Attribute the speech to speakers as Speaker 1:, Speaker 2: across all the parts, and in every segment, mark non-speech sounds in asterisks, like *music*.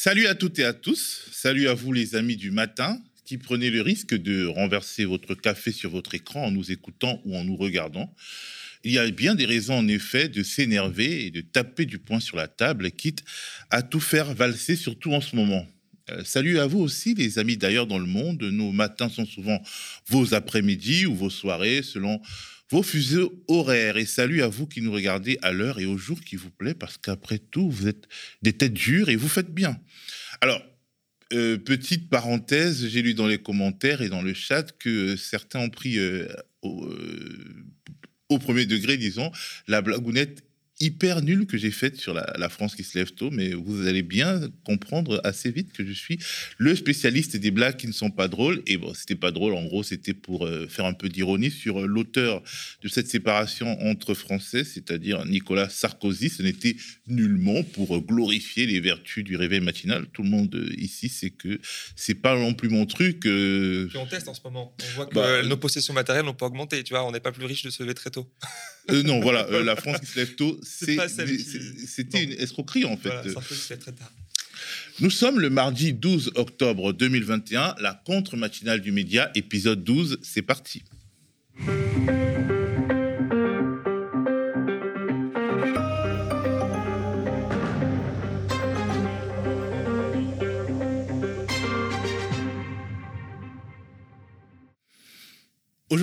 Speaker 1: Salut à toutes et à tous. Salut à vous les amis du matin qui prenez le risque de renverser votre café sur votre écran en nous écoutant ou en nous regardant? Il y a bien des raisons en effet de s'énerver et de taper du poing sur la table, quitte à tout faire valser, surtout en ce moment. Euh, salut à vous aussi, les amis d'ailleurs dans le monde. Nos matins sont souvent vos après-midi ou vos soirées, selon vos fuseaux horaires. Et salut à vous qui nous regardez à l'heure et au jour qui vous plaît, parce qu'après tout, vous êtes des têtes dures et vous faites bien. Alors, euh, petite parenthèse, j'ai lu dans les commentaires et dans le chat que certains ont pris euh, au, au, premier degré, disons, la blagounette hyper nulle que j'ai faite sur la, France qui se lève tôt, mais vous allez bien comprendre assez vite que je suis le spécialiste des blagues qui ne sont pas drôles. Et bon, c'était pas drôle, en gros, c'était pour euh, faire un peu d'ironie sur euh, l'auteur de cette séparation entre Français, c'est-à-dire Nicolas Sarkozy. Ce n'était nullement pour euh, glorifier les vertus du réveil matinal. Tout le monde ici sait que c'est pas non plus mon truc.
Speaker 2: on teste en ce moment. On voit que bah, nos possessions matérielles n'ont pas augmenté. Tu vois, on n'est pas plus riche de se lever très tôt. *laughs*
Speaker 1: non, voilà, la France qui se lève tôt, *laughs* c'était une escroquerie en fait. Nous sommes le mardi 12 octobre 2021, la contre-matinale du média, épisode 12, c'est parti.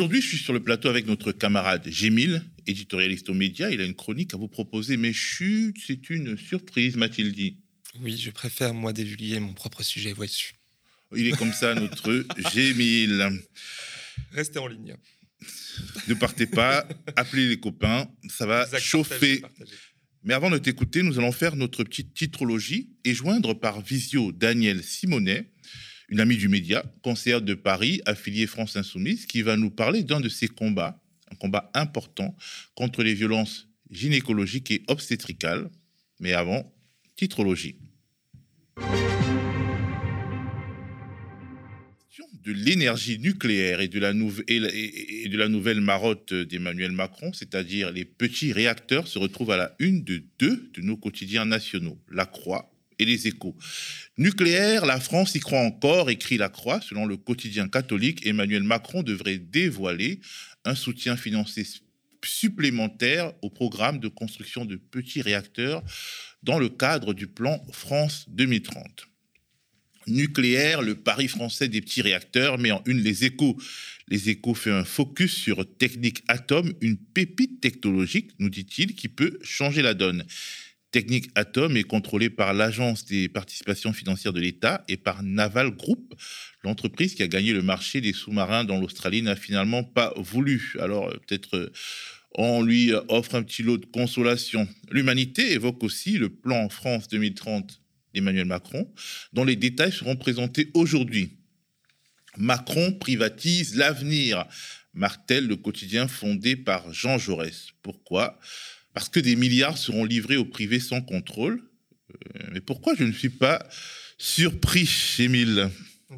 Speaker 1: Aujourd'hui, je suis sur le plateau avec notre camarade Gémil, éditorialiste aux médias. Il a une chronique à vous proposer, mais chut, c'est une surprise, m'a-t-il dit.
Speaker 2: Oui, je préfère, moi, divulguer mon propre sujet, vois-tu.
Speaker 1: Il est comme ça, notre *laughs* Gémil.
Speaker 2: Restez en ligne.
Speaker 1: Ne partez pas, appelez les copains, ça va chauffer. Mais avant de t'écouter, nous allons faire notre petite titrologie et joindre par visio Daniel Simonet, une amie du média, conseillère de Paris, affiliée France Insoumise, qui va nous parler d'un de ses combats, un combat important contre les violences gynécologiques et obstétricales. Mais avant, titrologie. de l'énergie nucléaire et de, la et de la nouvelle marotte d'Emmanuel Macron, c'est-à-dire les petits réacteurs, se retrouvent à la une de deux de nos quotidiens nationaux, La Croix et les échos. Nucléaire, la France y croit encore, écrit la Croix. Selon le quotidien catholique, Emmanuel Macron devrait dévoiler un soutien financier supplémentaire au programme de construction de petits réacteurs dans le cadre du plan France 2030. Nucléaire, le pari français des petits réacteurs, mais en une les échos. Les échos fait un focus sur Technique Atom, une pépite technologique, nous dit-il, qui peut changer la donne. Technique Atom est contrôlée par l'Agence des participations financières de l'État et par Naval Group. L'entreprise qui a gagné le marché des sous-marins dans l'Australie n'a finalement pas voulu. Alors euh, peut-être euh, on lui offre un petit lot de consolation. L'humanité évoque aussi le plan France 2030 d'Emmanuel Macron, dont les détails seront présentés aujourd'hui. Macron privatise l'avenir, martèle le quotidien fondé par Jean Jaurès. Pourquoi? Parce que des milliards seront livrés au privé sans contrôle. Euh, mais pourquoi je ne suis pas surpris, Émile?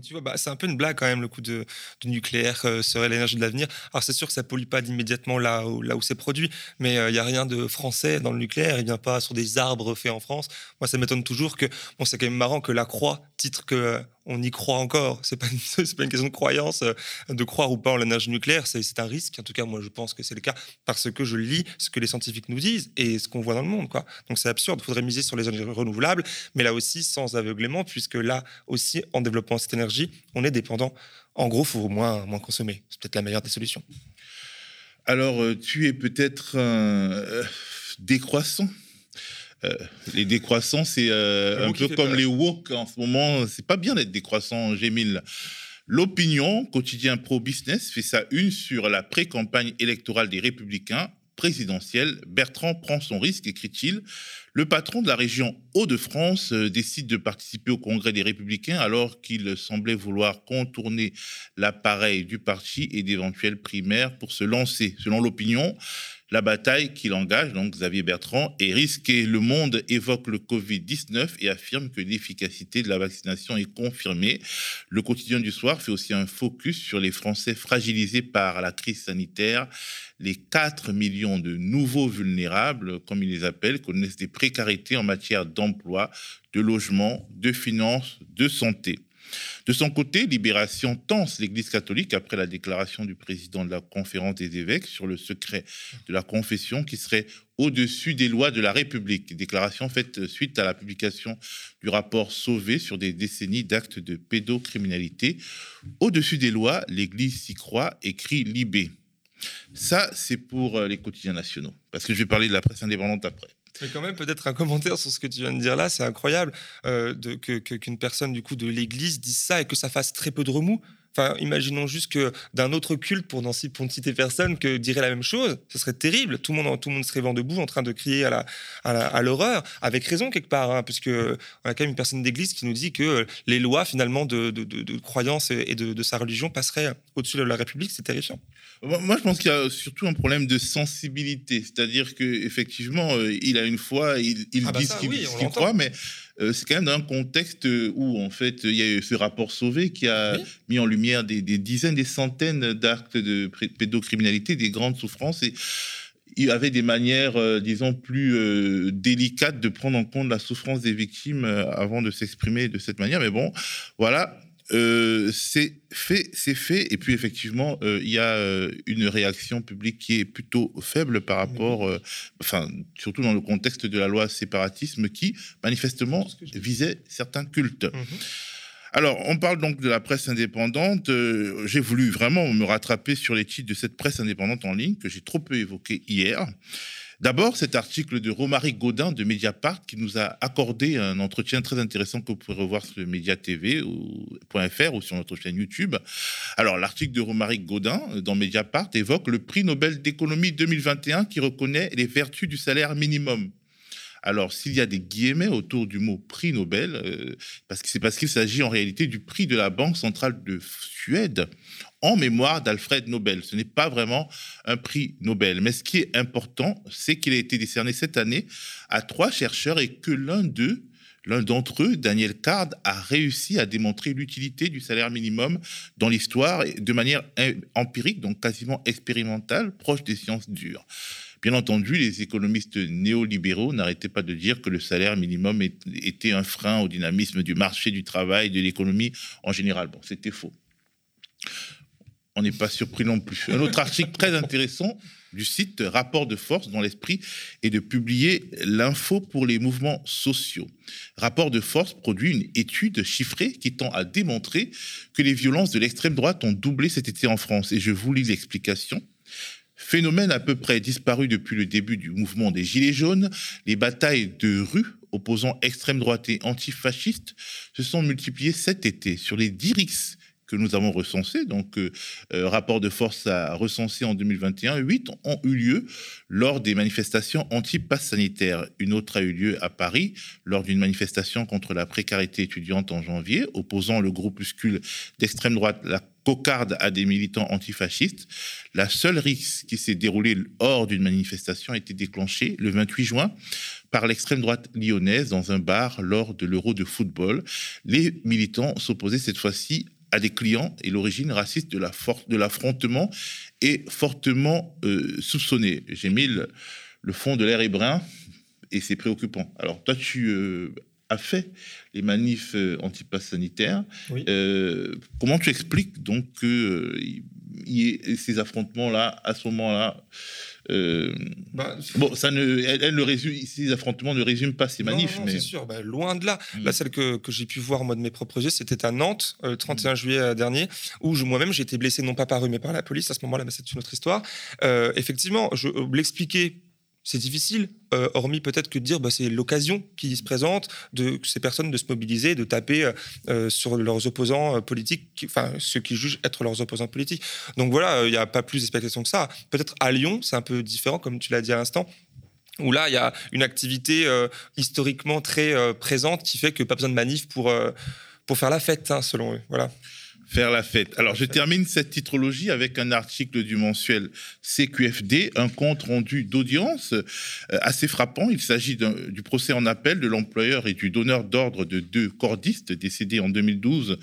Speaker 2: Tu vois, bah, c'est un peu une blague quand même, le coup de, nucléaire euh, serait l'énergie de l'avenir. Alors c'est sûr que ça pollue pas immédiatement là où, là où c'est produit, mais il euh, n'y a rien de français dans le nucléaire, il vient pas sur des arbres faits en France. Moi, ça m'étonne toujours que, bon, c'est quand même marrant que la Croix titre que on y croit encore. *laughs* C'est pas une, pas une question de croyance, euh, de croire ou pas en l'énergie nucléaire. C'est un risque. En tout cas, moi, je pense que c'est le cas parce que je lis ce que les scientifiques nous disent et ce qu'on voit dans le monde. Donc, c'est absurde. Il faudrait miser sur les énergies renouvelables, mais là aussi sans aveuglément, puisque là aussi, en développant cette énergie, on est dépendant. En gros, il faut moins, moins consommer. C'est peut-être la meilleure des solutions.
Speaker 1: Alors, euh, tu es peut-être euh, décroissant euh, les décroissants, c'est euh, un peu comme les woke en ce moment. C'est pas bien d'être décroissant, Gémile. L'opinion, quotidien pro-business, fait sa une sur la pré-campagne électorale des Républicains présidentielle. Bertrand prend son risque, écrit-il. Le patron de la région Hauts-de-France euh, décide de participer au congrès des Républicains alors qu'il semblait vouloir contourner l'appareil du parti et d'éventuelles primaires pour se lancer. Selon l'opinion, La bataille qu'il engage, donc Xavier Bertrand, est risquée. Le monde évoque le Covid-19 et affirme que l'efficacité de la vaccination est confirmée. Le quotidien du soir fait aussi un focus sur les Français fragilisés par la crise sanitaire. Les 4 millions de nouveaux vulnérables, comme ils les appellent, connaissent des précarités en matière d'emploi, de logement, de finances, de santé. De son côté, Libération tense l'Église catholique après la déclaration du président de la conférence des évêques sur le secret de la confession qui serait au-dessus des lois de la République. Déclaration faite suite à la publication du rapport Sauvé sur des décennies d'actes de pédocriminalité. Au-dessus des lois, l'Église s'y croit, écrit Libé. Ça, c'est pour euh, les quotidiens nationaux, parce que je vais parler de la presse indépendante après.
Speaker 2: Mais quand même, peut-être un commentaire sur ce que tu viens de dire là, c'est incroyable euh, qu'une personne du coup de l'Église dise ça et que ça fasse très peu de remous. Enfin, imaginons juste que d'un autre culte, pour, ne citer personne, que dirait la même chose, ce serait terrible. Tout le monde, tout le monde serait vent debout en train de crier à, la, à, l'horreur, avec raison quelque part, hein, puisque on a quand même une personne d'église qui nous dit que les lois finalement de, de, croyance et de, de, sa religion passeraient au-dessus de la République. C'est terrifiant.
Speaker 1: Moi, je pense qu'il y a surtout un problème de sensibilité, c'est-à-dire qu'effectivement, euh, il a une foi, il, il ah bah dit ce qu'il croit, mais euh, c'est quand même dans un contexte où, en fait, il y a eu ce rapport Sauvé qui a mis en lumière des, dizaines, des centaines d'actes de pédocriminalité, des grandes souffrances. Et il y avait des manières, euh, disons, plus délicates de prendre en compte la souffrance des victimes avant de s'exprimer de cette manière. Mais bon, voilà, euh, c'est fait, c'est fait. Et puis effectivement, euh, il y a euh, une réaction publique qui est plutôt faible par rapport, enfin, surtout dans le contexte de la loi séparatisme qui manifestement visait certains cultes. Mhm. Alors, on parle donc de la presse indépendante. j'ai voulu vraiment me rattraper sur les titres de cette presse indépendante en ligne que j'ai trop peu évoqué hier. D'abord, cet article de Romaric Gaudin de Mediapart qui nous a accordé un entretien très intéressant que vous pouvez revoir sur mediatv.fr ou sur notre chaîne YouTube. Alors, l'article de Romaric Gaudin euh, dans Mediapart évoque le prix Nobel d'économie 2021 qui reconnaît les vertus du salaire minimum. Alors, s'il y a des guillemets autour du mot prix Nobel, euh, c'est parce qu'il s'agit en réalité du prix de la Banque centrale de Suède en mémoire d'Alfred Nobel. Ce n'est pas vraiment un prix Nobel. Mais ce qui est important, c'est qu'il a été décerné cette année à trois chercheurs et que l'un d'eux, L'un d'entre eux, Daniel Card, a réussi à démontrer l'utilité du salaire minimum dans l'histoire de manière empirique, donc quasiment expérimentale, proche des sciences dures. Bien entendu, les économistes néolibéraux n'arrêtaient pas de dire que le salaire minimum était un frein au dynamisme du marché du travail, de l'économie en général. Bon, c'était faux on n'est pas surpris non plus. Un autre article très intéressant du site Rapport de force dans l'esprit est de publier l'info pour les mouvements sociaux. Rapport de force produit une étude chiffrée qui tend à démontrer que les violences de l'extrême droite ont doublé cet été en France. Et je vous lis l'explication. Phénomène à peu près disparu depuis le début du mouvement des Gilets jaunes, les batailles de rue opposant extrême droite et antifascistes se sont multipliées cet été. Sur les 10 que nous avons recensés, donc euh, euh, rapport de force à recenser en 2021, 8 ont eu lieu lors des manifestations anti-pass sanitaire. Une autre a eu lieu à Paris lors d'une manifestation contre la précarité étudiante en janvier, opposant le groupuscule d'extrême droite, la cocarde à des militants antifascistes. La seule risque qui s'est déroulée hors d'une manifestation a été déclenchée le 28 juin par l'extrême droite lyonnaise dans un bar lors de l'Euro de football. Les militants s'opposaient cette fois-ci à des clients et l'origine raciste de la l'affrontement est fortement euh, soupçonnée. J'ai mis le, fond de l'air brun et c'est préoccupant. Alors toi, tu euh, as fait les manifs euh, anti-pass sanitaires. comment tu expliques donc y ait ces affrontements-là à ce moment-là euh, bah, bon, ça ne, elle, le résume, ces affrontements ne résument pas ces manifs. mais...
Speaker 2: c'est sûr, bah, loin de là. Mm. La celle que, que j'ai pu voir moi de mes propres yeux, c'était à Nantes, le 31 mm. juillet euh, dernier, où moi-même j'ai été blessé non pas par eux mais par la police. À ce moment-là, mais c'est une autre histoire. Euh, effectivement, je l'expliquer c'est difficile, euh, hormis peut-être que de dire bah, c'est l'occasion qui se présente de ces personnes de se mobiliser, de taper euh, euh, sur leurs opposants politiques, enfin ceux qui jugent être leurs opposants politiques. Donc voilà, il n'y a pas plus d'explication que ça. Peut-être à Lyon, c'est un peu différent, comme tu l'as dit à l'instant où là, il y a une activité historiquement très présente qui fait que pas besoin de manif pour, pour faire la fête, hein, selon eux. Voilà.
Speaker 1: Faire la fête. Alors, je termine cette titrologie avec un article du mensuel CQFD, un compte rendu d'audience euh, assez frappant. Il s'agit du procès en appel de l'employeur et du donneur d'ordre de deux cordistes décédés en 2012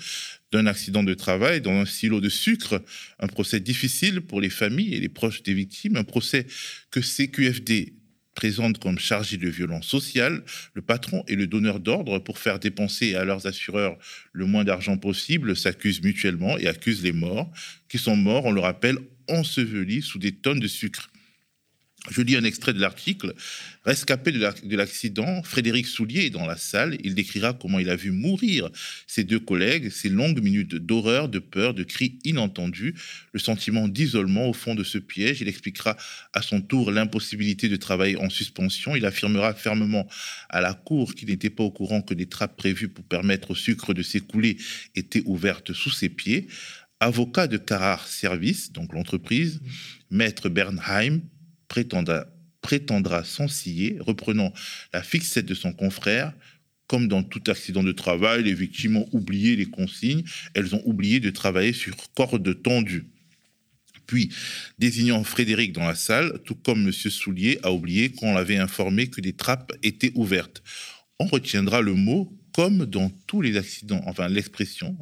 Speaker 1: d'un accident de travail dans un silo de sucre. Un procès difficile pour les familles et les proches des victimes. Un procès que CQFD présente comme chargé de violence sociale le patron et le donneur d'ordre pour faire dépenser à leurs assureurs le moins d'argent possible s'accusent mutuellement et accusent les morts, qui sont morts, on le rappelle, ensevelis sous des tonnes de sucre. Je lis un extrait de l'article. Rescapé de l'accident, Frédéric Soulier est dans la salle. Il décrira comment il a vu mourir ses deux collègues, ces longues minutes d'horreur, de peur, de cris inentendus, le sentiment d'isolement au fond de ce piège. Il expliquera à son tour l'impossibilité de travailler en suspension. Il affirmera fermement à la cour qu'il n'était pas au courant que les trappes prévues pour permettre au sucre de s'écouler étaient ouvertes sous ses pieds. Avocat de Carrare Service, donc l'entreprise, maître Bernheim, prétendra, prétendra s'ensiller, reprenant la fixette de son confrère. Comme dans tout accident de travail, les victimes ont oublié les consignes, elles ont oublié de travailler sur corde tendue. Puis, désignant Frédéric dans la salle, tout comme M. Soulier a oublié qu'on l'avait informé que les trappes étaient ouvertes. On retiendra le mot comme dans tous les accidents, enfin l'expression,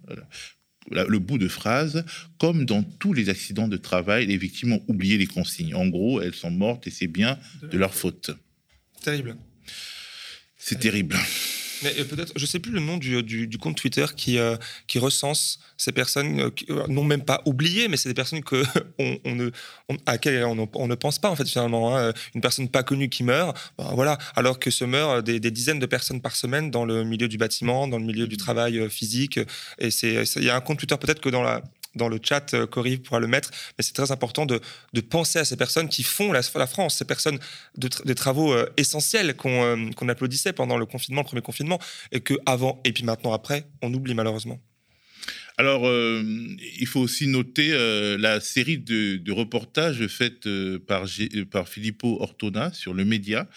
Speaker 1: le bout de phrase, comme dans tous les accidents de travail, les victimes ont oublié les consignes. En gros, elles sont mortes et c'est bien de leur faute.
Speaker 2: Terrible.
Speaker 1: C'est terrible.
Speaker 2: Mais euh, peut-être, je sais plus le nom du, du, compte Twitter qui, euh, qui recense ces personnes euh, n'ont même pas oublié, mais c'est des personnes que *laughs* on, ne, à laquelle on, ne pense pas en fait finalement. Hein. Une personne pas connue qui meurt, ben, voilà, alors que se meurent des, dizaines de personnes par semaine dans le milieu du bâtiment, dans le milieu du travail physique. Et il y a un compte Twitter peut-être que dans la dans le chat, euh, Cory pourra le mettre, mais c'est très important de, penser à ces personnes qui font la, la France, ces personnes de, des travaux euh, essentiels euh, qu'on applaudissait pendant le confinement, le premier confinement, et que avant et puis maintenant après, on oublie malheureusement.
Speaker 1: Alors, euh, il faut aussi noter euh, la série de, reportages faits euh, par, par Filippo Ortona sur le média,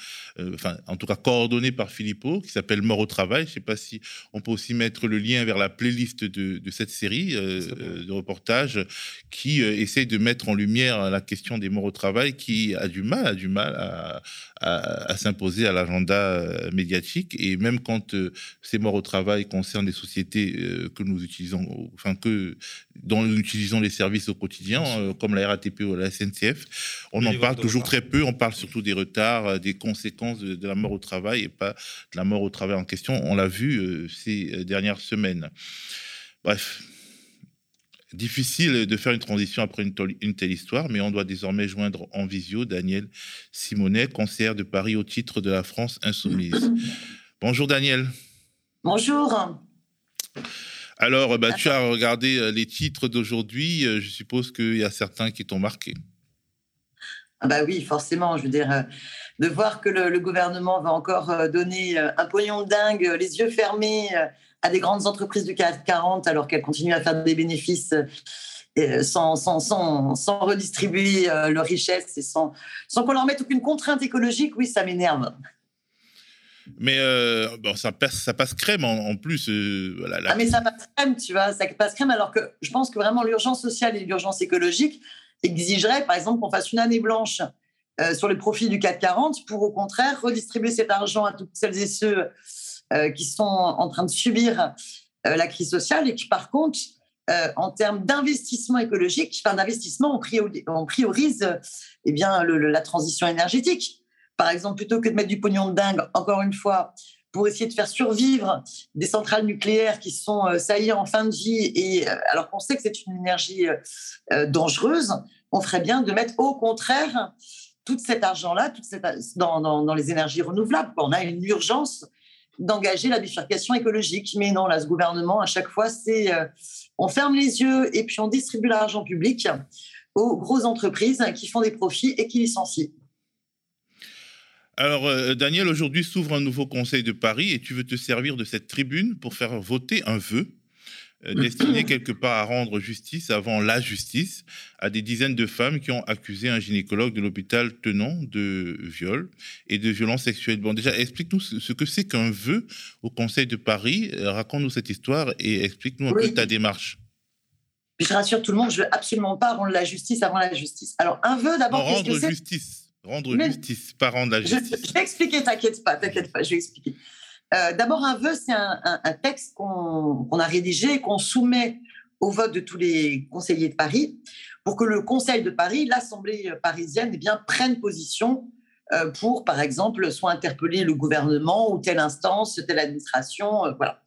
Speaker 1: enfin, en tout cas coordonné par Filippo, qui s'appelle Mort au travail. Je ne sais pas si on peut aussi mettre le lien vers la playlist de, cette série de reportages qui essaie de mettre en lumière la question des morts au travail, qui a du mal, a du mal à, à, s'imposer à l'agenda médiatique. Et même quand ces morts au travail concernent des sociétés que nous utilisons enfin que dont nous utilisons les services au quotidien, euh, comme la RATP ou la SNCF, on en parle toujours très peu. On parle surtout des retards, euh, des conséquences de, la mort au travail et pas de la mort au travail en question. On l'a vu euh, ces dernières semaines. Bref. Difficile de faire une transition après une, une, telle histoire, mais on doit désormais joindre en visio Daniel Simonet, conseillère de Paris au titre de la France Insoumise. *clears throat* Bonjour Daniel.
Speaker 3: Bonjour.
Speaker 1: Alors, bah, tu as regardé euh, les titres d'aujourd'hui. Euh, je suppose qu'il y a certains qui t'ont marqué.
Speaker 3: Ah bah oui, forcément. Je veux dire, euh, de voir que le, gouvernement va encore donner un pognon dingue, les yeux fermés à des grandes entreprises du CAC 40 alors qu'elles continuent à faire des bénéfices sans, sans, sans, sans redistribuer leur richesse et sans, sans qu'on leur mette aucune contrainte écologique, oui, ça m'énerve.
Speaker 1: Mais euh, bon, ça, passe, ça passe crème en, plus. Euh,
Speaker 3: ah, mais ça passe crème, tu vois, ça passe crème, alors que je pense que vraiment l'urgence sociale et l'urgence écologique exigeraient, par exemple, qu'on fasse une année blanche euh, sur les profits du CAC 40 pour, au contraire, redistribuer cet argent à toutes celles et ceux qui sont en train de subir la crise sociale et qui, par contre, en termes d'investissement écologique, enfin d'investissement, on, priorise, eh bien, la transition énergétique. Par exemple, plutôt que de mettre du pognon de dingue, encore une fois, pour essayer de faire survivre des centrales nucléaires qui sont, euh, ça y est, en fin de vie, et euh, alors qu'on sait que c'est une énergie euh, dangereuse, on ferait bien de mettre au contraire tout cet argent-là dans, dans, les énergies renouvelables. On a une urgence d'engager la bifurcation écologique. Mais non, là, ce gouvernement, à chaque fois, c'est on ferme les yeux et puis on distribue l'argent public aux grosses entreprises qui font des profits et qui licencient.
Speaker 1: Alors, euh, Daniel, aujourd'hui s'ouvre un nouveau Conseil de Paris et tu veux te servir de cette tribune pour faire voter un vœu euh, destiné quelque part à rendre justice avant la justice à des dizaines de femmes qui ont accusé un gynécologue de l'hôpital tenant de viol et de violences sexuelles. Bon, déjà, explique-nous ce que c'est qu'un vœu au Conseil de Paris. Euh, raconte-nous cette histoire et explique-nous un peu ta démarche.
Speaker 3: Je rassure tout le monde, je veux absolument pas rendre la justice avant la justice. Alors, un vœu d'abord.
Speaker 1: Rendre justice. Rendre justice, pas rendre la justice.
Speaker 3: Je, vais expliquer, t'inquiète pas, t'inquiète pas, je vais expliquer. Euh, d'abord, un vœu, c'est un, texte qu'on a rédigé et qu'on soumet au vote de tous les conseillers de Paris pour que le Conseil de Paris, l'Assemblée parisienne, eh bien, prenne position euh, pour, par exemple, soit interpeller le gouvernement ou telle instance, telle administration. Euh, voilà.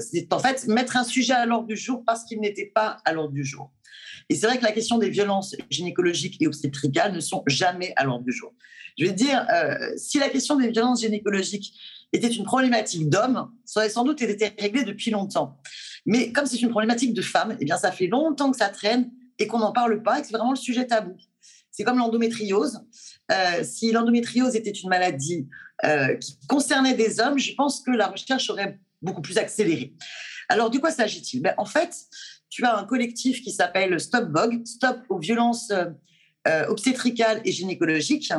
Speaker 3: C'est en fait mettre un sujet à l'ordre du jour parce qu'il n'était pas à l'ordre du jour. Et c'est vrai que la question des violences gynécologiques et obstétricales ne sont jamais à l'ordre du jour. Je vais dire, si la question des violences gynécologiques était une problématique d'hommes, ça sans doute été réglé depuis longtemps. Mais comme c'est une problématique de femmes, eh bien ça fait longtemps que ça traîne et qu'on n'en parle pas et que c'est vraiment le sujet tabou. C'est comme l'endométriose. Euh, si l'endométriose était une maladie euh, qui concernait des hommes, je pense que la recherche aurait beaucoup plus accéléré. Alors, de quoi s'agit-il? Ben, En fait, tu as un collectif qui s'appelle Stop Vogue, Stop aux violences euh, obstétricales et gynécologiques,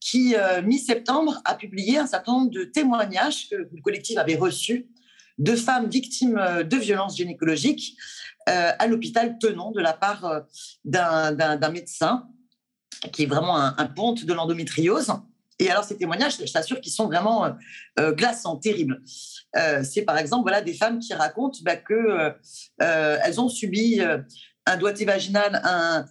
Speaker 3: qui, mi-septembre, a publié un certain nombre de témoignages que le collectif avait reçus de femmes victimes de violences gynécologiques à l'hôpital Tenon de la part d'un médecin qui est vraiment un, ponte de l'endométriose. Et alors, ces témoignages, je t'assure qu'ils sont vraiment euh, euh, glaçants, terribles. Euh, c'est par exemple voilà, des femmes qui racontent bah, qu'elles elles ont subi un doigté vaginal, un,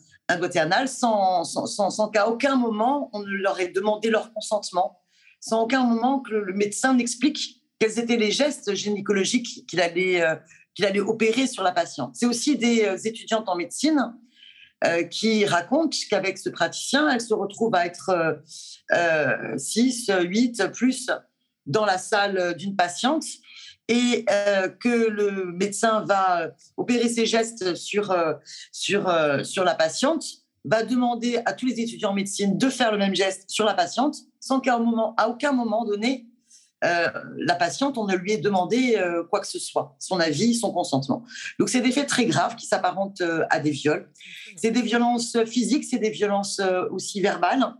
Speaker 3: sans, sans, sans, qu'à aucun moment on ne leur ait demandé leur consentement, sans aucun moment que le médecin n'explique quels étaient les gestes gynécologiques qu'il allait, qu'il allait opérer sur la patiente. C'est aussi des étudiantes en médecine euh, qui raconte qu'avec ce praticien, elle se retrouve à être 6, euh, 8 euh, plus dans la salle d'une patiente et que le médecin va opérer ses gestes sur, sur, sur la patiente, va demander à tous les étudiants en médecine de faire le même geste sur la patiente, sans qu'à moment, à aucun moment donné, euh, la patiente, on ne lui ait demandé euh, quoi que ce soit, son avis, son consentement. Donc, c'est des faits très graves qui s'apparentent euh, à des viols. C'est des violences physiques, c'est des violences aussi verbales.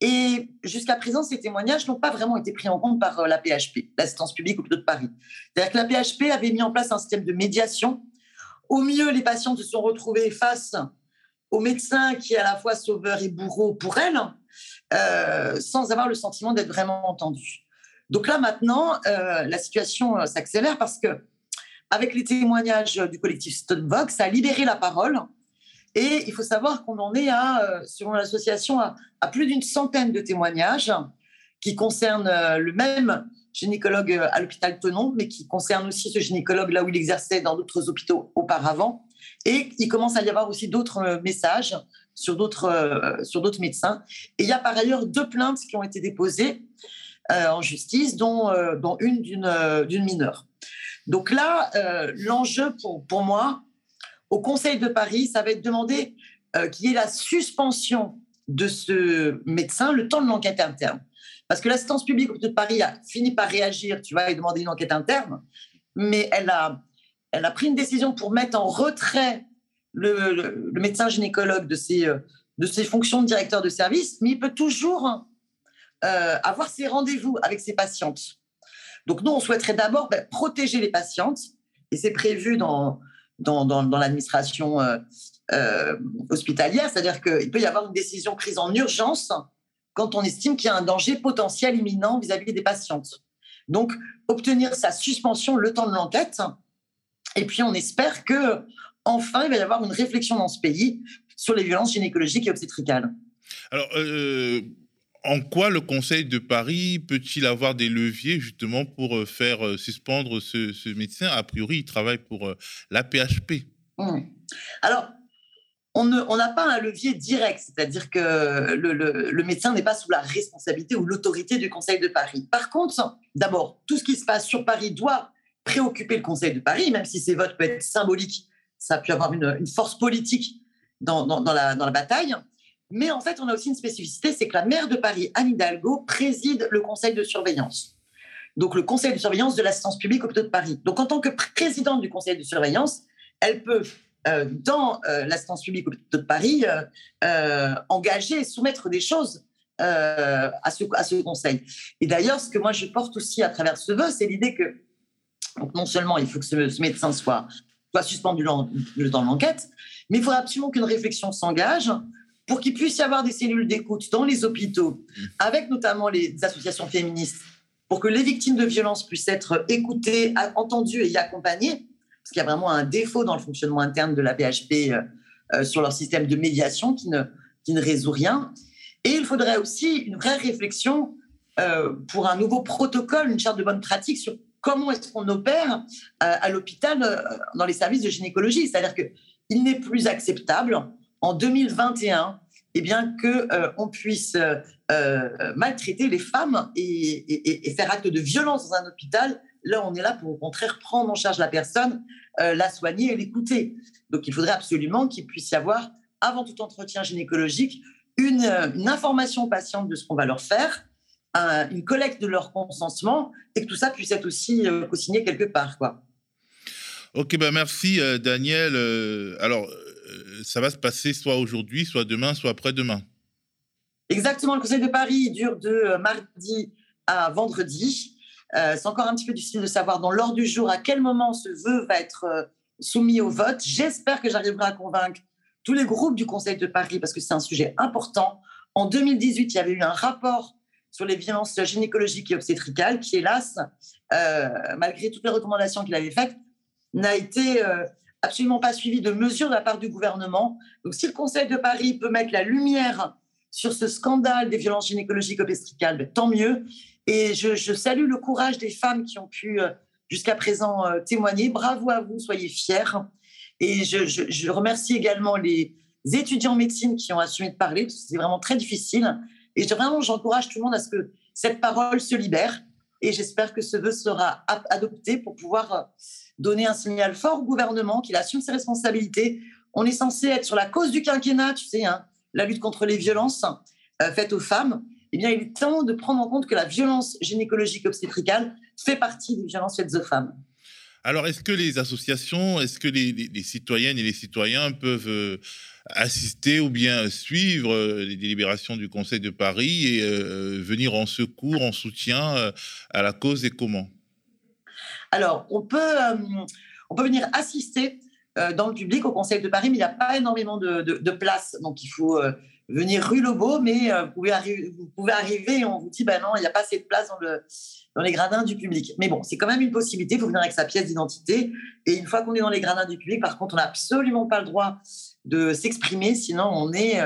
Speaker 3: Et jusqu'à présent, ces témoignages n'ont pas vraiment été pris en compte par la PHP, l'assistance publique hôpitaux de Paris. C'est-à-dire que la PHP avait mis en place un système de médiation. Au mieux, les patientes se sont retrouvées face au médecin qui est à la fois sauveur et bourreau pour elles, sans avoir le sentiment d'être vraiment entendues. Donc là, maintenant, euh, la situation euh, s'accélère parce que, avec les témoignages du collectif Stonebox, ça a libéré la parole. Et il faut savoir qu'on en est à, euh, selon l'association, à, plus d'une centaine de témoignages qui concernent le même gynécologue à l'hôpital Tenon, mais qui concernent aussi ce gynécologue là où il exerçait dans d'autres hôpitaux auparavant. Et il commence à y avoir aussi d'autres messages sur d'autres sur médecins. Et il y a par ailleurs deux plaintes qui ont été déposées euh, en justice, dont, euh, dont une euh, d'une mineure. Donc là, l'enjeu pour, pour moi, au Conseil de Paris, ça va être demandé qu'il y ait la suspension de ce médecin le temps de l'enquête interne. Parce que l'assistance publique de Paris a fini par réagir, tu vois, et demander une enquête interne, mais elle a, elle a pris une décision pour mettre en retrait le, le médecin gynécologue de ses, de ses fonctions de directeur de service, mais il peut toujours euh, avoir ses rendez-vous avec ses patientes. Donc nous, on souhaiterait d'abord ben, protéger les patientes, et c'est prévu dans, dans, l'administration euh, euh, hospitalière, c'est-à-dire qu'il peut y avoir une décision prise en urgence quand on estime qu'il y a un danger potentiel imminent vis-à-vis des patientes. Donc, obtenir sa suspension le temps de l'enquête, et puis on espère que enfin il va y avoir une réflexion dans ce pays sur les violences gynécologiques et obstétricales.
Speaker 1: Alors, en quoi le Conseil de Paris peut-il avoir des leviers justement pour euh, faire euh, suspendre ce, médecin? A priori, il travaille pour euh, la PHP.
Speaker 3: Mmh. Alors, on n'a pas un levier direct, c'est-à-dire que le, médecin n'est pas sous la responsabilité ou l'autorité du Conseil de Paris. Par contre, d'abord, tout ce qui se passe sur Paris doit préoccuper le Conseil de Paris, même si ces votes peuvent être symboliques, ça pu avoir une, force politique dans la bataille. Mais en fait, on a aussi une spécificité, c'est que la maire de Paris, Anne Hidalgo, préside le conseil de surveillance. Donc, le conseil de surveillance de l'assistance publique au de Paris. Donc, en tant que présidente du conseil de surveillance, elle peut, euh, dans euh, l'assistance publique au de Paris, euh, engager et soumettre des choses à, ce, conseil. Et d'ailleurs, ce que moi je porte aussi à travers ce vœu, c'est l'idée que non seulement il faut que ce, médecin soit suspendu de l'enquête, mais il faudrait absolument qu'une réflexion s'engage pour qu'il puisse y avoir des cellules d'écoute dans les hôpitaux, avec notamment les associations féministes, pour que les victimes de violences puissent être écoutées, entendues et accompagnées, parce qu'il y a vraiment un défaut dans le fonctionnement interne de la PHP euh, euh, sur leur système de médiation qui ne, résout rien. Et il faudrait aussi une vraie réflexion euh, pour un nouveau protocole, une charte de bonne pratique sur comment est-ce qu'on opère à l'hôpital dans les services de gynécologie. C'est-à-dire qu'il n'est plus acceptable en 2021 eh bien, qu'on euh, puisse euh, euh, maltraiter les femmes et, faire acte de violence dans un hôpital. Là, on est là pour au contraire prendre en charge la personne, la soigner et l'écouter. Donc, il faudrait absolument qu'il puisse y avoir, avant tout entretien gynécologique, une, information patiente de ce qu'on va leur faire, une collecte de leur consentement et que tout ça puisse être aussi co-signé quelque part. Quoi.
Speaker 1: Ok, ben merci Daniel. alors, ça va se passer soit aujourd'hui, soit demain, soit après-demain.
Speaker 3: Exactement. Le Conseil de Paris dure de euh, mardi à vendredi. Euh, c'est encore un petit peu difficile de savoir dans l'ordre du jour à quel moment ce vœu va être soumis au vote. J'espère que j'arriverai à convaincre tous les groupes du Conseil de Paris parce que c'est un sujet important. En 2018, il y avait eu un rapport sur les violences gynécologiques et obstétricales qui, hélas, malgré toutes les recommandations qu'il avait faites, n'a été absolument pas suivi de mesures de la part du gouvernement. Donc, si le Conseil de Paris peut mettre la lumière sur ce scandale des violences gynécologiques obstétricales, ben, tant mieux. Et je, salue le courage des femmes qui ont pu euh, jusqu'à présent euh, témoigner. Bravo à vous, soyez fiers. Et je, remercie également les étudiants en médecine qui ont assumé de parler, parce que c'est vraiment très difficile. Et vraiment, j'encourage tout le monde à ce que cette parole se libère. Et j'espère que ce vœu sera adopté pour pouvoir euh, donner un signal fort au gouvernement qu'il assume ses responsabilités. On est censé être sur la cause du quinquennat, tu sais, hein, la lutte contre les violences euh, faites aux femmes. Eh bien, il est temps de prendre en compte que la violence gynécologique obstétricale fait partie des violences faites aux femmes.
Speaker 1: Alors, est-ce que les associations, est-ce que les, citoyennes et les citoyens peuvent euh, assister ou bien suivre euh, les délibérations du Conseil de Paris et venir en secours, en soutien à la cause et comment?
Speaker 3: Alors, on peut, euh, on peut venir assister euh, dans le public au Conseil de Paris, mais il n'y a pas énormément de, de, place. Donc, il faut euh, venir rue Lobo, mais vous, pouvez vous pouvez arriver et on vous dit, ben non, il n'y a pas assez de place dans, le, dans les gradins du public. Mais bon, c'est quand même une possibilité. Il faut venir avec sa pièce d'identité. Et une fois qu'on est dans les gradins du public, par contre, on n'a absolument pas le droit de s'exprimer, sinon on est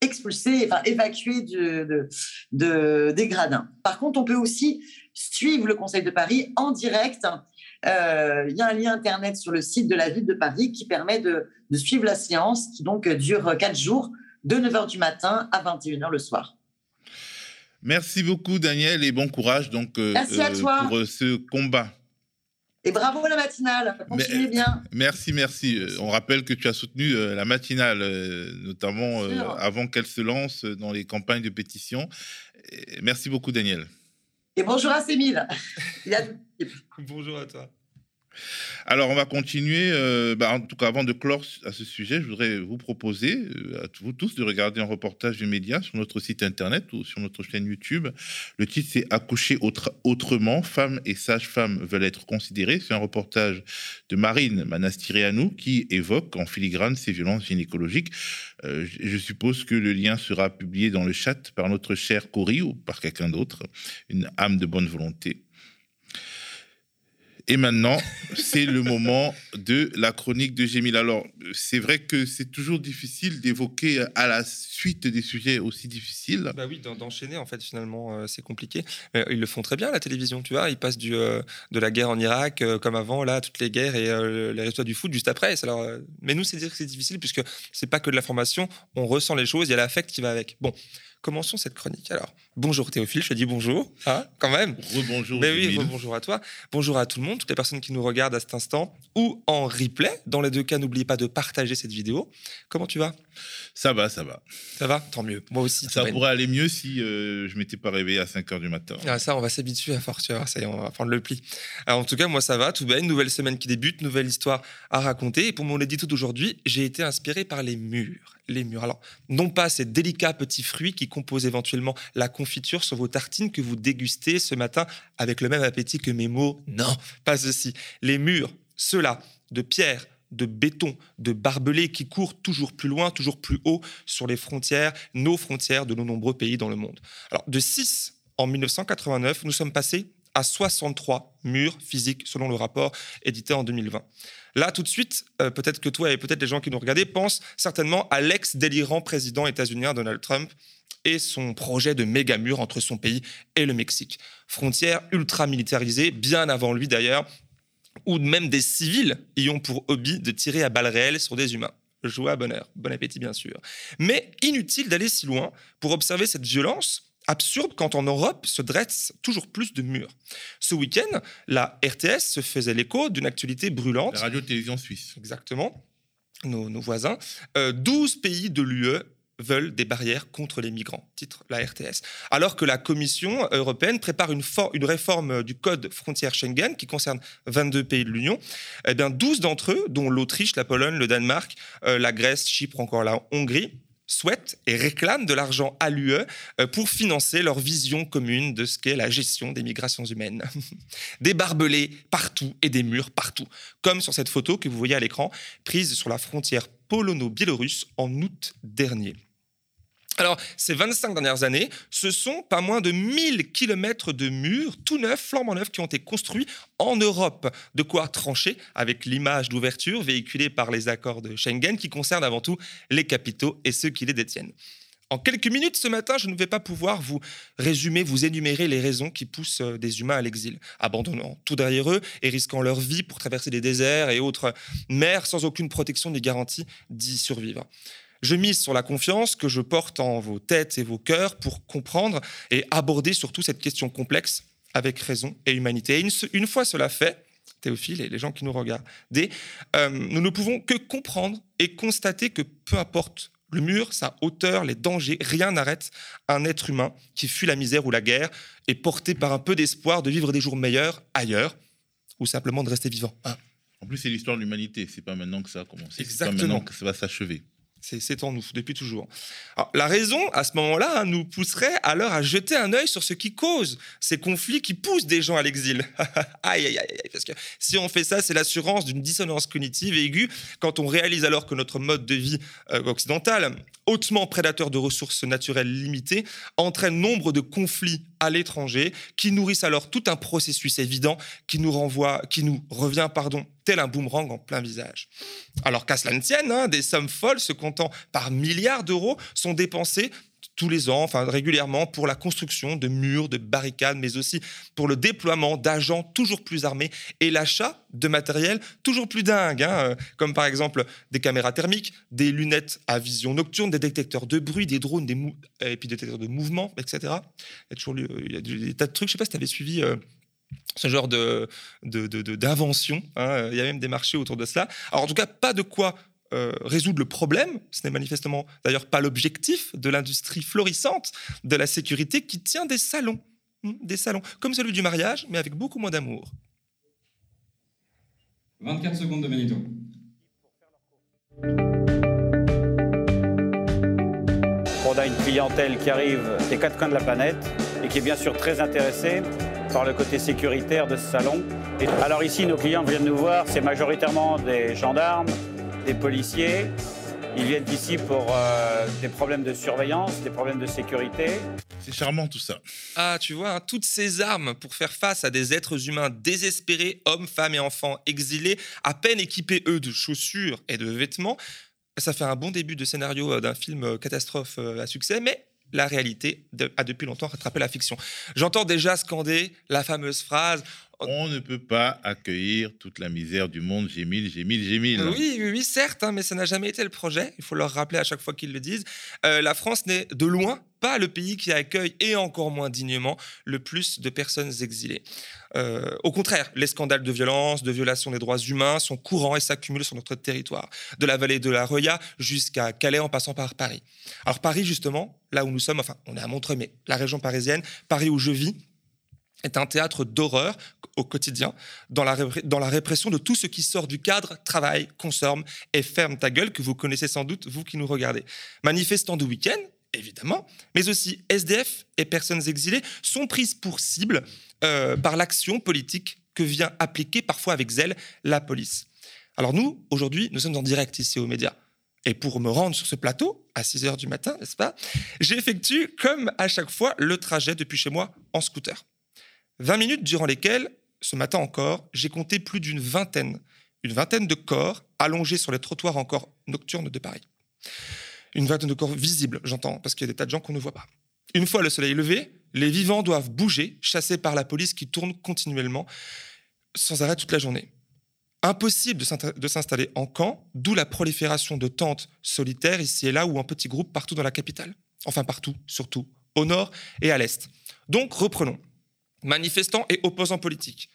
Speaker 3: expulsé, enfin évacué de, de, des gradins. Par contre, on peut aussi suivre le Conseil de Paris en direct. Euh, il y a un lien Internet sur le site de la ville de Paris qui permet de, suivre la séance qui donc dure quatre jours, de 9h du matin à 21h le soir.
Speaker 1: Merci beaucoup Daniel et bon courage donc, euh,
Speaker 3: Merci à euh, toi.
Speaker 1: pour ce combat.
Speaker 3: Et bravo la matinale, continuez bien.
Speaker 1: Merci, merci. On rappelle que tu as soutenu la matinale, notamment avant qu'elle se lance dans les campagnes de pétition. Merci beaucoup Daniel.
Speaker 3: Et bonjour à Sémile.
Speaker 2: bonjour à toi.
Speaker 1: Alors, on va continuer. Euh, bah, en tout cas, avant de clore à ce sujet, je voudrais vous proposer euh, à vous tous de regarder un reportage du média sur notre site internet ou sur notre chaîne YouTube. Le titre, c'est Accoucher autrement. Femmes et sages-femmes veulent être considérées. C'est un reportage de Marine Manastirianou qui évoque en filigrane ces violences gynécologiques. Euh, je suppose que le lien sera publié dans le chat par notre cher Cory ou par quelqu'un d'autre, une âme de bonne volonté. Et maintenant, c'est le moment de la chronique de Gémil. Alors, c'est vrai que c'est toujours difficile d'évoquer à la suite des sujets aussi difficiles.
Speaker 2: Bah oui, d'enchaîner, en fait, finalement, euh, c'est compliqué. Mais ils le font très bien la télévision, tu vois. Ils passent euh, de la guerre en Irak, euh, comme avant, là, toutes les guerres et les résultats du foot juste après. Mais nous, c'est dire que c'est difficile puisque c'est pas que de l'information, on ressent les choses, il y a l'affect qui va avec. Bon, Commençons cette chronique. Alors, bonjour Théophile, je te dis bonjour, hein, quand même.
Speaker 1: Rebonjour.
Speaker 2: Ben oui, bonjour à toi. Bonjour à tout le monde, toutes les personnes qui nous regardent à cet instant ou en replay. Dans les deux cas, n'oubliez pas de partager cette vidéo. Comment tu vas?
Speaker 1: Ça va, ça va.
Speaker 2: Ça va? Tant mieux. Moi aussi.
Speaker 1: Ça pourrait aller mieux si euh, je m'étais pas réveillé à 5 h du matin.
Speaker 2: Ah, ça, on va s'habituer à force. Ça y est, on va prendre le pli. Alors, en tout cas, moi, ça va, tout bien. Une nouvelle semaine qui débute, nouvelle histoire à raconter. Et pour mon édito d'aujourd'hui, j'ai été inspiré par les murs les murs. Alors, non pas ces délicats petits fruits qui composent éventuellement la confiture sur vos tartines que vous dégustez ce matin avec le même appétit que mes mots. Non, pas ceci. Les murs, ceux-là, de pierre, de béton, de barbelés qui courent toujours plus loin, toujours plus haut sur les frontières, nos frontières de nos nombreux pays dans le monde. Alors, de 6 en 1989, nous sommes passés à 63 murs physiques selon le rapport édité en 2020. Là, tout de suite, euh, peut-être que toi et peut-être les gens qui nous regardaient pensent certainement à l'ex-délirant président états-unien Donald Trump et son projet de méga mur entre son pays et le Mexique. Frontière ultra militarisée, bien avant lui d'ailleurs, où même des civils y ont pour hobby de tirer à balles réelles sur des humains. Joie, bonheur, bon appétit bien sûr. Mais inutile d'aller si loin pour observer cette violence absurde quand en Europe se dressent toujours plus de murs. Ce week-end, la RTS se faisait l'écho d'une actualité brûlante.
Speaker 1: La radio-télévision suisse.
Speaker 2: Exactement, nos, voisins. 12 euh, pays de l'UE veulent des barrières contre les migrants, titre la RTS. Alors que la Commission européenne prépare une, une réforme du code frontière Schengen qui concerne 22 pays de l'Union, eh bien 12 d'entre eux, dont l'Autriche, la Pologne, le Danemark, euh, la Grèce, Chypre, encore la Hongrie, souhaitent et réclament de l'argent à l'UE euh, pour financer leur vision commune de ce qu'est la gestion des migrations humaines. *laughs* des barbelés partout et des murs partout, comme sur cette photo que vous voyez à l'écran, prise sur la frontière polono-biélorusse en août dernier. Alors, ces 25 dernières années, ce sont pas moins de 1000 kilomètres de murs, tout neufs, flambant neufs, qui ont été construits en Europe. De quoi trancher avec l'image d'ouverture véhiculée par les accords de Schengen, qui concernent avant tout les capitaux et ceux qui les détiennent. En quelques minutes ce matin, je ne vais pas pouvoir vous résumer, vous énumérer les raisons qui poussent euh, des humains à l'exil, abandonnant tout derrière eux et risquant leur vie pour traverser des déserts et autres mers sans aucune protection ni garantie d'y survivre. Je mise sur la confiance que je porte en vos têtes et vos cœurs pour comprendre et aborder surtout cette question complexe avec raison et humanité. Et une, fois cela fait, Théophile et les gens qui nous regardent, euh, nous ne pouvons que comprendre et constater que peu importe le mur, sa hauteur, les dangers, rien n'arrête un être humain qui fuit la misère ou la guerre et porté par un peu d'espoir de vivre des jours meilleurs ailleurs ou simplement de rester vivant.
Speaker 1: Hein. en plus, c'est l'histoire de l'humanité. C'est pas maintenant que ça a commencé. C'est pas maintenant que ça va s'achever.
Speaker 2: C'est en nous, depuis toujours. la raison, à ce moment-là, hein, nous pousserait alors à jeter un œil sur ce qui cause ces conflits qui poussent des gens à l'exil. *laughs* aïe, aïe, aïe, parce que si on fait ça, c'est l'assurance d'une dissonance cognitive aiguë quand on réalise alors que notre mode de vie euh, occidental, hautement prédateur de ressources naturelles limitées, entraîne nombre de conflits à l'étranger qui nourrissent alors tout un processus évident qui nous renvoie, qui nous revient, pardon, tel un boomerang en plein visage. Alors qu'à cela ne tienne, hein, des sommes folles se comptant par milliards d'euros sont dépensées tous les ans, enfin régulièrement, pour la construction de murs, de barricades, mais aussi pour le déploiement d'agents toujours plus armés et l'achat de matériel toujours plus dingue, hein, euh, comme par exemple des caméras thermiques, des lunettes à vision nocturne, des détecteurs de bruit, des drones, des et puis des détecteurs de mouvement, etc. Il y a toujours il y a des tas de trucs. Je sais pas si tu avais suivi. Euh, ce genre de, d'invention. Hein. Il y a même des marchés autour de cela. Alors en tout cas, pas de quoi euh, résoudre le problème. Ce n'est manifestement d'ailleurs pas l'objectif de l'industrie florissante de la sécurité qui tient des salons. Hmm, des salons, comme celui du mariage, mais avec beaucoup moins d'amour.
Speaker 4: 24 secondes de Benito.
Speaker 5: On a une clientèle qui arrive des quatre coins de la planète et qui est bien sûr très intéressée par le côté sécuritaire de ce salon. alors ici, nos clients viennent nous voir, c'est majoritairement des gendarmes, des policiers. Ils viennent ici pour euh, des problèmes de surveillance, des problèmes de sécurité.
Speaker 1: C'est charmant tout ça.
Speaker 2: Ah, tu vois, hein, toutes ces armes pour faire face à des êtres humains désespérés, hommes, femmes et enfants exilés, à peine équipés, eux, de chaussures et de vêtements. Ça fait un bon début de scénario euh, d'un film euh, catastrophe à succès, mais la réalité a depuis longtemps rattrapé la fiction. J'entends déjà scander la fameuse phrase
Speaker 1: on ne peut pas accueillir toute la misère du monde, j'ai mille, j'ai mille, j'ai mille.
Speaker 2: Oui, oui, certes, hein, mais ça n'a jamais été le projet. Il faut leur rappeler à chaque fois qu'ils le disent. Euh, la France n'est de loin pas le pays qui accueille, et encore moins dignement, le plus de personnes exilées. Euh, au contraire, les scandales de violence, de violation des droits humains sont courants et s'accumulent sur notre territoire, de la vallée de la Roya jusqu'à Calais en passant par Paris. Alors Paris, justement, là où nous sommes, enfin, on est à Montreux, mais la région parisienne, Paris où je vis, est un théâtre d'horreur au quotidien, dans la, dans la répression de tout ce qui sort du cadre, travaille, consomme et ferme ta gueule, que vous connaissez sans doute, vous qui nous regardez. Manifestants de week-end, évidemment, mais aussi SDF et personnes exilées sont prises pour cible euh, par l'action politique que vient appliquer parfois avec zèle la police. Alors nous, aujourd'hui, nous sommes en direct ici aux médias. Et pour me rendre sur ce plateau, à 6 heures du matin, n'est-ce pas, j'effectue, comme à chaque fois, le trajet depuis chez moi en scooter. 20 minutes durant lesquelles, ce matin encore, j'ai compté plus d'une vingtaine, une vingtaine de corps allongés sur les trottoirs encore nocturnes de Paris. Une vingtaine de corps visibles, j'entends, parce qu'il y a des tas de gens qu'on ne voit pas. Une fois le soleil levé, les vivants doivent bouger, chassés par la police qui tourne continuellement, sans arrêt toute la journée. Impossible de s'installer en camp, d'où la prolifération de tentes solitaires ici et là ou en petits groupes partout dans la capitale. Enfin partout, surtout, au nord et à l'est. Donc reprenons. Manifestants et opposants politiques,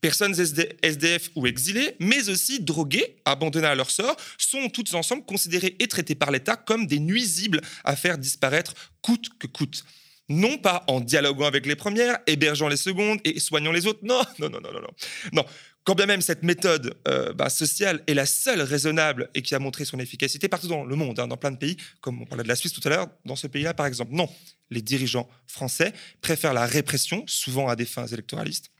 Speaker 2: personnes SDF ou exilées, mais aussi drogués, abandonnés à leur sort, sont toutes ensemble considérées et traitées par l'État comme des nuisibles à faire disparaître coûte que coûte. Non pas en dialoguant avec les premières, hébergeant les secondes et soignant les autres. Non, non, non, non, non. Non, quand bien même cette méthode euh, bah, sociale est la seule raisonnable et qui a montré son efficacité partout dans le monde, hein, dans plein de pays, comme on parlait de la Suisse tout à l'heure, dans ce pays-là par exemple. Non, les dirigeants français préfèrent la répression, souvent à des fins électoralistes,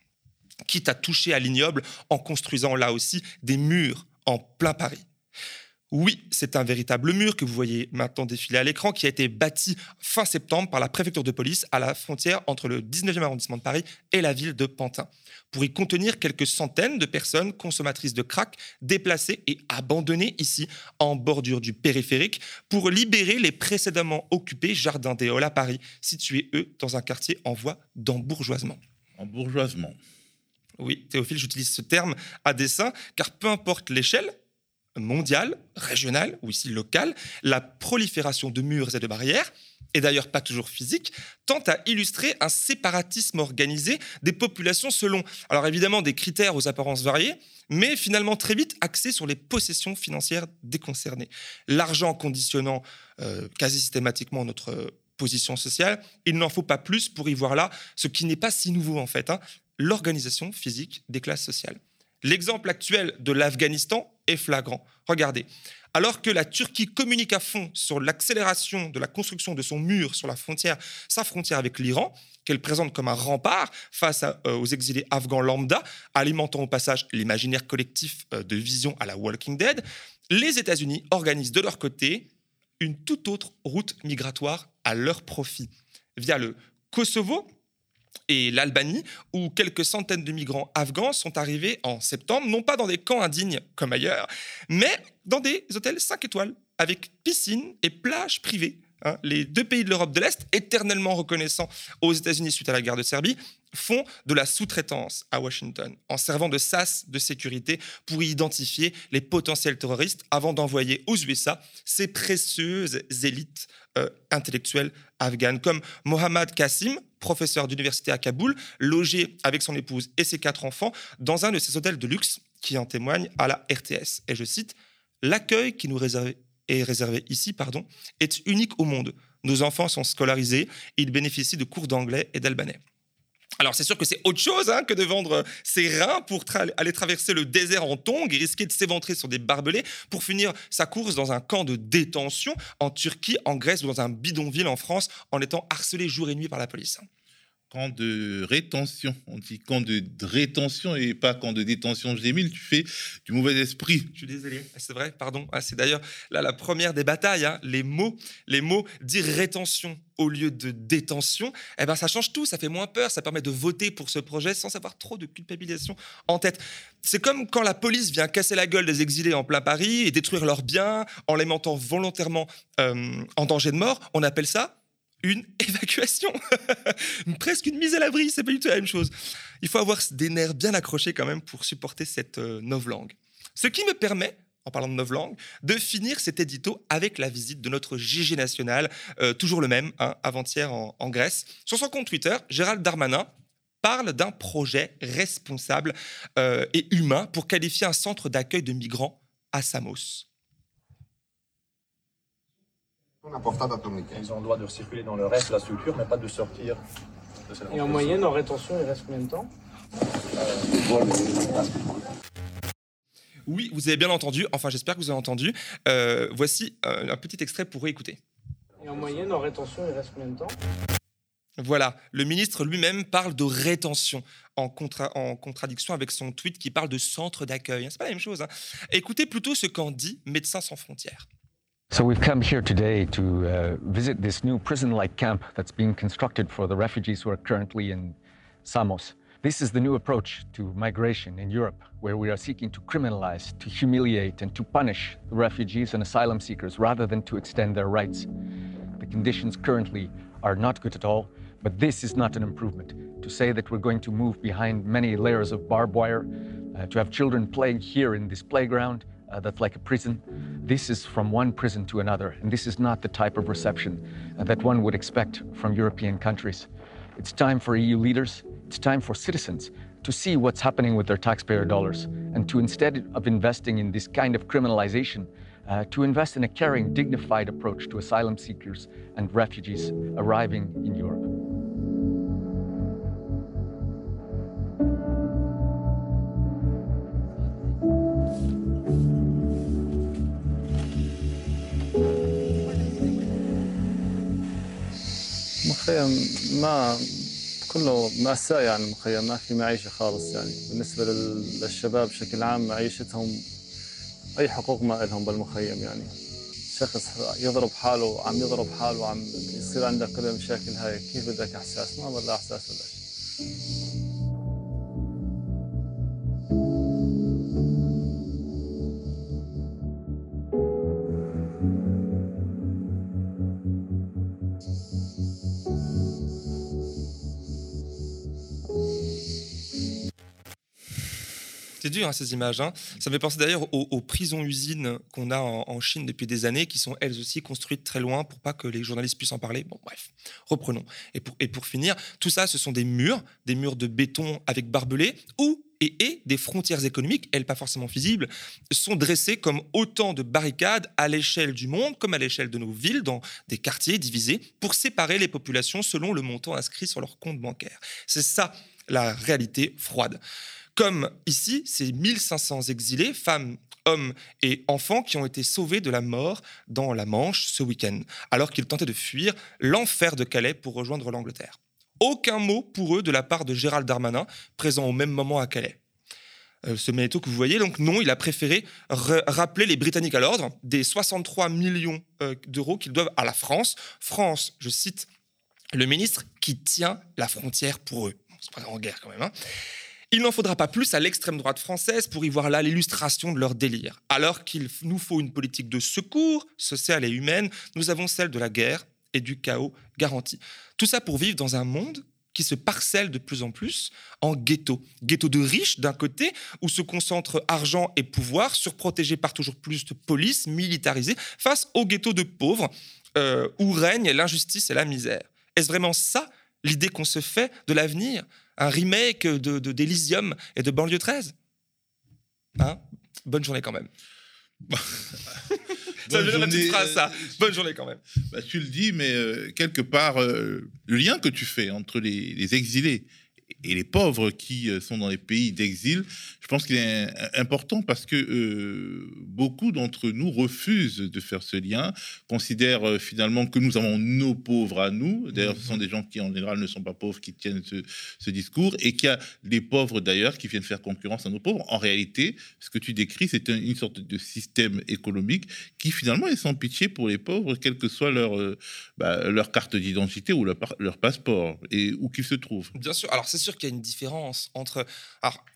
Speaker 2: quitte à toucher à l'ignoble en construisant là aussi des murs en plein Paris. Oui, c'est un véritable mur que vous voyez maintenant défiler à l'écran qui a été bâti fin septembre par la préfecture de police à la frontière entre le 19e arrondissement de Paris et la ville de Pantin pour y contenir quelques centaines de personnes consommatrices de crack déplacées et abandonnées ici en bordure du périphérique pour libérer les précédemment occupés jardins des Halles à Paris, situés eux dans un quartier en voie d'embourgeoisement.
Speaker 1: Embourgeoisement.
Speaker 2: Oui, Théophile, j'utilise ce terme à dessein, car peu importe l'échelle, mondiale, régionale ou ici locale, la prolifération de murs et de barrières, et d'ailleurs pas toujours physique, tend à illustrer un séparatisme organisé des populations selon, alors évidemment, des critères aux apparences variées, mais finalement très vite axés sur les possessions financières des concernés. L'argent conditionnant euh, quasi systématiquement notre position sociale, il n'en faut pas plus pour y voir là ce qui n'est pas si nouveau en fait, hein, l'organisation physique des classes sociales. L'exemple actuel de l'Afghanistan est flagrant. Regardez, alors que la Turquie communique à fond sur l'accélération de la construction de son mur sur la frontière, sa frontière avec l'Iran, qu'elle présente comme un rempart face euh, aux exilés afghans lambda, alimentant au passage l'imaginaire collectif euh, de vision à la Walking Dead, les États-Unis organisent de leur côté une toute autre route migratoire à leur profit, via le Kosovo, et l'Albanie, où quelques centaines de migrants afghans sont arrivés en septembre, non pas dans des camps indignes comme ailleurs, mais dans des hôtels 5 étoiles, avec piscine et plage privée. Hein. les deux pays de l'Europe de l'Est, éternellement reconnaissants aux États-Unis suite à la guerre de Serbie, font de la sous-traitance à Washington, en servant de sas de sécurité pour identifier les potentiels terroristes avant d'envoyer aux USA ces précieuses élites euh, intellectuelles afghanes, comme Mohammad Qasim, professeur d'université à Kaboul, logé avec son épouse et ses quatre enfants dans un de ces hôtels de luxe qui en témoigne à la RTS. Et je cite L'accueil qui nous est réservé ici pardon, est unique au monde. Nos enfants sont scolarisés, ils bénéficient de cours d'anglais et d'albanais. Alors c'est sûr que c'est autre chose hein, que de vendre ses reins pour aller traverser le désert en tongs et risquer de s'éventrer sur des barbelés pour finir sa course dans un camp de détention en Turquie, en Grèce ou dans un bidonville en France en étant harcelé jour et nuit par la police
Speaker 1: camp de rétention. On dit camp de rétention et pas camp de détention. Jémile, tu fais du mauvais esprit.
Speaker 2: Je suis désolé. Ah, c'est vrai, pardon. Ah, c'est d'ailleurs la première des batailles. Hein. Les mots, les mots dire rétention au lieu de détention, eh ben ça change tout. Ça fait moins peur. Ça permet de voter pour ce projet sans avoir trop de culpabilisation en tête. C'est comme quand la police vient casser la gueule des exilés en plein Paris et détruire leurs biens en les mentant volontairement euh, en danger de mort. On appelle ça une *laughs* évacuation. *laughs* Presque une mise à l'abri, c'est pas du tout la même chose. Il faut avoir des nerfs bien accrochés quand même pour supporter cette euh, novlangue. Ce qui me permet, en parlant de novlangue, de finir cet édito avec la visite de notre GG national, euh, toujours le même, hein, avant-hier en, Grèce. Sur son compte Twitter, Gérald Darmanin parle d'un projet responsable euh, et humain pour qualifier un centre d'accueil de migrants à Samos.
Speaker 4: Ils ont le droit de circuler dans le reste de la structure, mais pas de sortir
Speaker 6: Et en moyenne, en rétention, il reste combien de temps?
Speaker 2: Oui, vous avez bien entendu, enfin j'espère que vous avez entendu. Euh, voici euh, un petit extrait pour écouter.
Speaker 6: Et en moyenne, en rétention, il reste combien de temps?
Speaker 2: Voilà, le ministre lui-même parle de rétention en, contradiction avec son tweet qui parle de centre d'accueil. C'est pas la même chose. Hein. Écoutez plutôt ce qu'en dit Médecins sans frontières.
Speaker 7: So we've come here today to uh, visit this new prison-like camp that's being constructed for the refugees who are currently in Samos. This is the new approach to migration in Europe, where we are seeking to criminalize, to humiliate, and to punish the refugees and asylum seekers rather than to extend their rights. The conditions currently are not good at all, but this is not an improvement. To say that we're going to move behind many layers of barbed wire, uh, to have children playing here in this playground uh, that's like a prison, this is from one prison to another, and this is not the type of reception uh, that one would expect from European countries. It's time for EU leaders, it's time for citizens to see what's happening with their taxpayer dollars, and to instead of investing in this kind of criminalization, uh, to invest in a caring, dignified approach to asylum seekers and refugees arriving in Europe.
Speaker 8: ما كله مأساة يعني مخيم ما في معيشة خالص يعني. بالنسبة للشباب بشكل عام معيشتهم أي حقوق ما لهم بالمخيم يعني. شخص يضرب حاله عم يضرب حاله وعم يصير عنده كل المشاكل هاي كيف بدك إحساس؟ ما بدها إحساس ولا شيء.
Speaker 2: Hein, ces images. Hein. Ça me fait penser d'ailleurs aux, prisons-usines qu'on a en, Chine depuis des années, qui sont elles aussi construites très loin pour pas que les journalistes puissent en parler. Bon, bref, reprenons. Et pour, et pour finir, tout ça, ce sont des murs, des murs de béton avec barbelés, ou et, des frontières économiques, elles pas forcément visibles, sont dressées comme autant de barricades à l'échelle du monde, comme à l'échelle de nos villes, dans des quartiers divisés, pour séparer les populations selon le montant inscrit sur leur compte bancaire. C'est ça la réalité froide. Comme ici, ces 1500 exilés, femmes, hommes et enfants qui ont été sauvés de la mort dans la Manche ce week-end, alors qu'ils tentaient de fuir l'enfer de Calais pour rejoindre l'Angleterre. Aucun mot pour eux de la part de Gérald Darmanin, présent au même moment à Calais. Euh, ce magnéto que vous voyez, donc non, il a préféré rappeler les Britanniques à l'ordre des 63 millions euh, d'euros qu'ils doivent à la France. France, je cite le ministre, qui tient la frontière pour eux. C'est pas en guerre quand même. Hein. Il n'en faudra pas plus à l'extrême droite française pour y voir là l'illustration de leur délire. Alors qu'il nous faut une politique de secours sociale et humaine, nous avons celle de la guerre et du chaos garanti. Tout ça pour vivre dans un monde qui se parcelle de plus en plus en ghetto. Ghetto de riches d'un côté, où se concentrent argent et pouvoir, surprotégés par toujours plus de police militarisée, face au ghetto de pauvres, euh, où règne l'injustice et la misère. Est-ce vraiment ça l'idée qu'on se fait de l'avenir? Un remake de, d'Elysium et de Banlieue 13 hein? Bonne journée quand même. *laughs* ça veut la petite phrase, ça. Bonne journée quand même.
Speaker 1: Bah, tu le dis, mais euh, quelque part, euh, le lien que tu fais entre les, les exilés et les pauvres qui euh, sont dans les pays d'exil, je pense qu'il est important parce que euh, beaucoup d'entre nous refusent de faire ce lien, considèrent euh, finalement que nous avons nos pauvres à nous. D'ailleurs, ce sont des gens qui en général ne sont pas pauvres qui tiennent ce, discours et qu'il y a des pauvres d'ailleurs qui viennent faire concurrence à nos pauvres. En réalité, ce que tu décris, c'est une sorte de système économique qui finalement est sans pitié pour les pauvres, quelle que soit leur, bah, leur carte d'identité ou leur, leur passeport et où qu'ils se trouvent.
Speaker 2: Bien sûr. Alors c'est sûr qu'il y a une différence entre,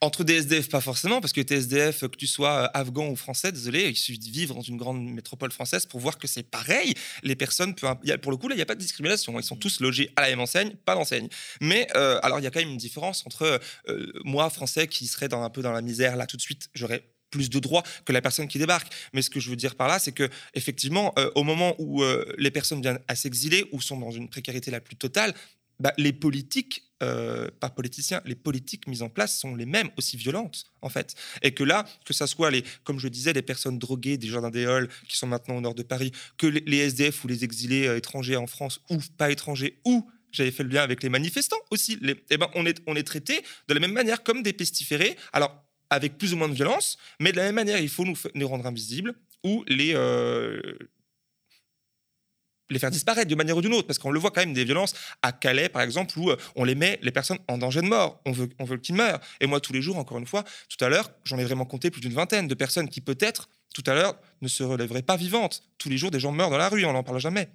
Speaker 2: entre des SDF, pas forcément, parce que tes que tu sois euh, afghan ou français, désolé, il suffit de vivre dans une grande métropole française pour voir que c'est pareil. Les personnes, pour le coup, là, il n'y a pas de discrimination. Ils sont tous logés à la même enseigne, pas d'enseigne. Mais euh, alors, il y a quand même une différence entre euh, moi, français, qui serais dans, un peu dans la misère, là, tout de suite, j'aurais plus de droits que la personne qui débarque. Mais ce que je veux dire par là, c'est que effectivement, au moment où les personnes viennent à s'exiler ou sont dans une précarité la plus totale, bah, les politiques, euh, pas politiciens, les politiques mises en place sont les mêmes, aussi violentes, en fait. Et que là, que ça soit, les, comme je disais, les personnes droguées des jardins des qui sont maintenant au nord de Paris, que les, SDF ou les exilés euh, étrangers en France, ou pas étrangers, ou j'avais fait le lien avec les manifestants aussi. Eh ben, on est, on est traités de la même manière comme des pestiférés. Alors, avec plus ou moins de violence, mais de la même manière, il faut nous, nous rendre invisibles ou les, euh, les faire disparaître de manière ou d'une autre, parce qu'on le voit quand même des violences à Calais, par exemple, où euh, on les met, les personnes, en danger de mort. On veut, on veut qu'ils meurent. Et moi, tous les jours, encore une fois, tout à l'heure, j'en ai vraiment compté plus d'une vingtaine de personnes qui, peut-être, tout à l'heure, ne se relèveraient pas vivantes. Tous les jours, des gens meurent dans la rue, on n'en parle jamais.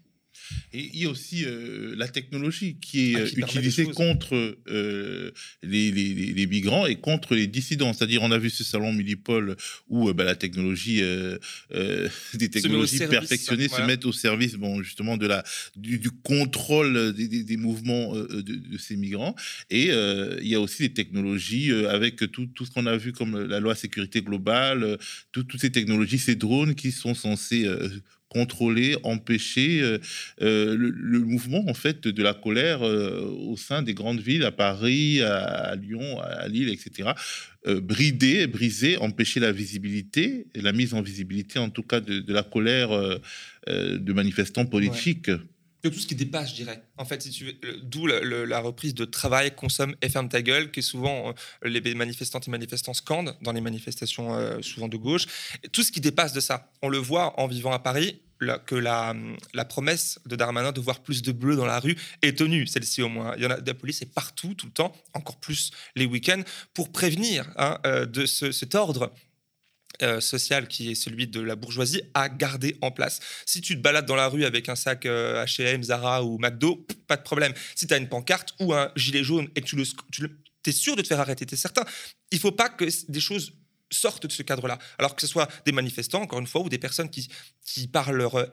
Speaker 1: Et il y a aussi euh, la technologie qui est
Speaker 2: Ah,
Speaker 1: euh,
Speaker 2: qui
Speaker 1: utilisée contre euh, les, les- les- les migrants et contre les dissidents. C'est-à-dire, on a vu ce salon Millipol où euh, bah, la technologie, *laughs* des technologies perfectionnées
Speaker 2: voilà.
Speaker 1: se mettent au service, bon, justement, de la du, du contrôle des, des- des mouvements de, de ces migrants. Et il y a aussi des technologies avec tout, tout ce qu'on a vu comme la loi sécurité globale, tout- toutes ces technologies, ces drones qui sont censés contrôler, empêcher euh, euh, le, le mouvement en fait de la colère euh, au sein des grandes villes, à Paris, à, à Lyon, à Lille, etc. Brider, briser, empêcher la visibilité, la mise en visibilité en tout cas de, de la colère de manifestants politiques.
Speaker 2: Tout ce qui dépasse, je dirais. En fait, si tu d'où la reprise de travail, consomme et ferme ta gueule, que souvent euh, les manifestantes et manifestants scandent dans les manifestations euh, souvent de gauche. Tout ce qui dépasse de ça, on le voit en vivant à Paris. que la, hum, la promesse de Darmanin de voir plus de bleus dans la rue est tenue, celle-ci au moins. Il y en a de la police est partout, tout le temps, encore plus les week-ends, pour prévenir hein, euh, de ce- cet ordre euh, social qui est celui de la bourgeoisie à garder en place. Si tu te balades dans la rue avec un sac H&M, Zara ou McDo, pas de problème. Si tu as une pancarte ou un gilet jaune et que tu le, tu es sûr de te faire arrêter, tu es certain. Il faut pas que des choses sortent de ce cadre-là. Alors que ce soit des manifestants, encore une fois, ou des personnes qui, qui par leur euh,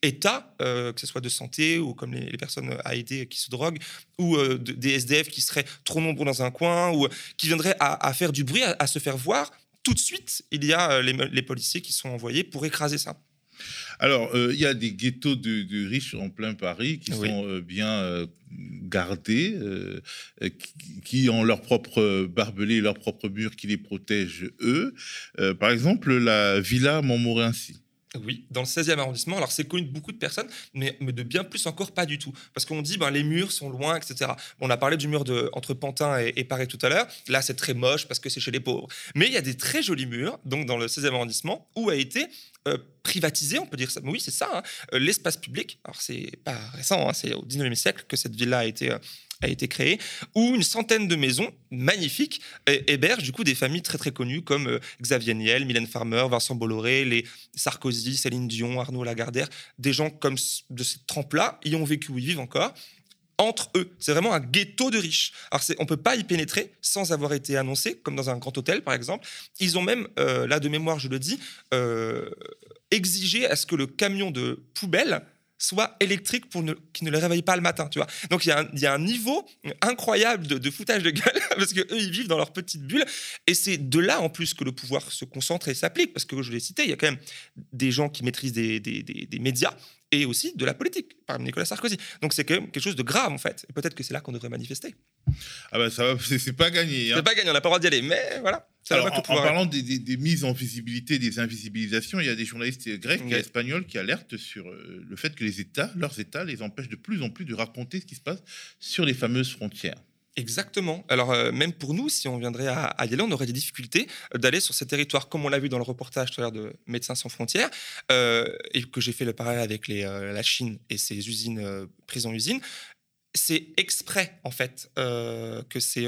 Speaker 2: état, que ce soit de santé ou comme les, personnes à qui se droguent, ou de- des SDF qui seraient trop nombreux dans un coin, ou qui viendraient à, faire du bruit, à se faire voir, tout de suite, il y a euh, les, les policiers qui sont envoyés pour écraser ça.
Speaker 1: Alors, euh, il y a des ghettos de, de riches en plein Paris qui
Speaker 2: Oui.
Speaker 1: sont euh, bien euh, gardés, qui, qui ont leur propre barbelé, leur propre mur qui les protègent eux. Par exemple, la villa Montmorency.
Speaker 2: Oui, dans le 16e arrondissement. Alors, c'est connu de beaucoup de personnes, mais, de bien plus encore pas du tout. Parce qu'on dit, ben, les murs sont loin, etc. On a parlé du mur de, entre Pantin et, Paris tout à l'heure. Là, c'est très moche parce que c'est chez les pauvres. Mais il y a des très jolis murs, donc dans le 16e arrondissement, où a été euh, privatisé, on peut dire ça. Oui, c'est ça, hein, euh, l'espace public. Alors, c'est pas récent, hein, c'est au 19e siècle que cette villa a été. euh, a été créée, où une centaine de maisons magnifiques hé- hébergent du coup des familles très très connues comme euh, Xavier Niel, Mylène Farmer, Vincent Bolloré, les Sarkozy, Céline Dion, Arnaud Lagardère, des gens comme de cette trempe-là y ont vécu ou y vivent encore entre eux. C'est vraiment un ghetto de riches. Alors, on ne peut pas y pénétrer sans avoir été annoncé, comme dans un grand hôtel, par exemple. Ils ont même, euh, là de mémoire, je le dis, euh, exigé à ce que le camion de poubelle soit électrique pour ne, qui ne les réveille pas le matin, tu vois. Donc il y, a un- niveau incroyable de, de foutage de gueule *laughs* parce que eux ils vivent dans leur petite bulle et c'est de là en plus que le pouvoir se concentre et s'applique parce que je l'ai cité, il y a quand même des gens qui maîtrisent des- des- des médias et aussi de la politique, par Nicolas Sarkozy. Donc c'est quand même quelque chose de grave en fait. Et peut-être que c'est là qu'on devrait manifester.
Speaker 1: Ah ben ça va, *laughs* c'est pas gagné. hein.
Speaker 2: C'est pas gagné, on n'a pas le droit d'y aller, mais voilà.
Speaker 1: Alors, en, parlant des, des- des mises en visibilité, des invisibilisations, il y a des journalistes grecs et espagnols qui alertent sur euh, le fait que les États, leurs États, les empêchent de plus en plus de raconter ce qui se passe sur les fameuses frontières.
Speaker 2: Exactement. Alors, euh, même pour nous, si on viendrait à, à y aller, on aurait des difficultés euh, d'aller sur ces territoires, comme on l'a vu dans le reportage tout à l'heure de Médecins sans frontières, euh, et que j'ai fait le parallèle avec la Chine et ses usines, prisons-usines. C'est exprès, en fait, que ces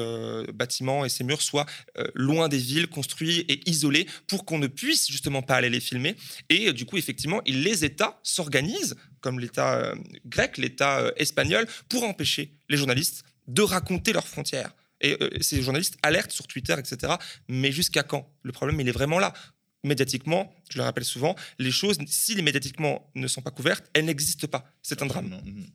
Speaker 2: bâtiments et ces murs soient loin des villes, construits et isolés, pour qu'on ne puisse justement pas aller les filmer. Et du coup, effectivement, les États s'organisent, comme l'État grec, l'État espagnol, pour empêcher les journalistes de raconter leurs frontières. Et euh, ces journalistes alertent sur Twitter, etc. Mais jusqu'à quand? Le problème, il est vraiment là. Médiatiquement, je le rappelle souvent, les choses, si les médiatiquement ne sont pas couvertes, elles n'existent pas. C'est un drame.
Speaker 1: Mhm.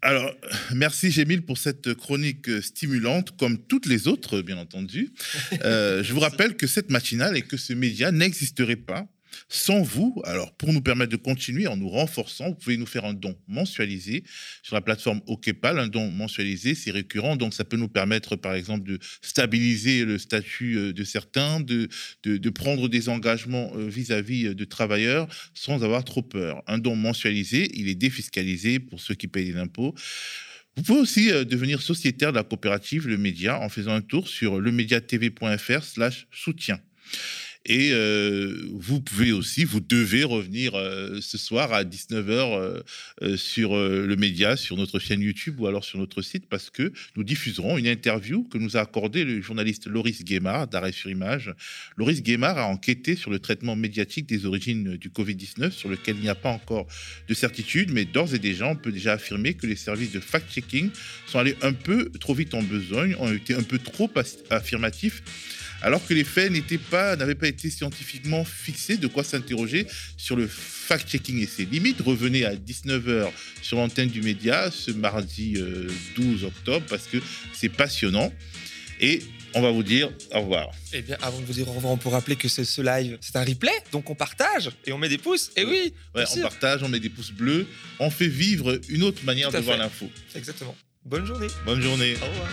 Speaker 1: Alors, merci Gémile pour cette chronique stimulante, comme toutes les autres, bien entendu. Euh, je vous rappelle que cette matinale et que ce média n'existerait pas sans vous. Alors, pour nous permettre de continuer en nous renforçant, vous pouvez nous faire un don mensualisé sur la plateforme OKPAL. Un don mensualisé, c'est récurrent, donc ça peut nous permettre, par exemple, de stabiliser le statut euh, de certains, de, de, prendre des engagements euh, vis-à-vis euh, de travailleurs sans avoir trop peur. Un don mensualisé, il est défiscalisé pour ceux qui payent impôts. Vous pouvez aussi devenir sociétaire de la coopérative Le Média en faisant un tour sur lemediatv.fr slash soutien. Et euh, vous pouvez aussi, vous devez revenir euh, ce soir à 19h euh, sur le média, sur notre chaîne YouTube ou alors sur notre site, parce que nous diffuserons une interview que nous a accordée le journaliste Loris Guémard d'Arrêt sur Image. Loris Guémard a enquêté sur le traitement médiatique des origines du Covid-19, sur lequel il n'y a pas encore de certitude, mais d'ores et déjà, on peut déjà affirmer que les services de fact-checking sont allés un peu trop vite en besogne, ont été un peu trop affirmatifs alors que les faits n'étaient pas, n'avaient pas été scientifiquement fixés, de quoi s'interroger sur le fact-checking et ses limites. Revenez à 19h sur l'antenne du média ce mardi 12 euh, octobre parce que c'est passionnant. Et on va vous dire au revoir.
Speaker 2: Eh bien, avant de vous dire au revoir, on peut rappeler que ce, live, c'est un replay, donc on partage et on met des pouces. Et oui,
Speaker 1: ouais, on partage, on met des pouces bleus, on fait vivre une autre manière de voir l'info.
Speaker 2: Exactement. Bonne journée.
Speaker 1: Bonne journée.
Speaker 2: Au revoir.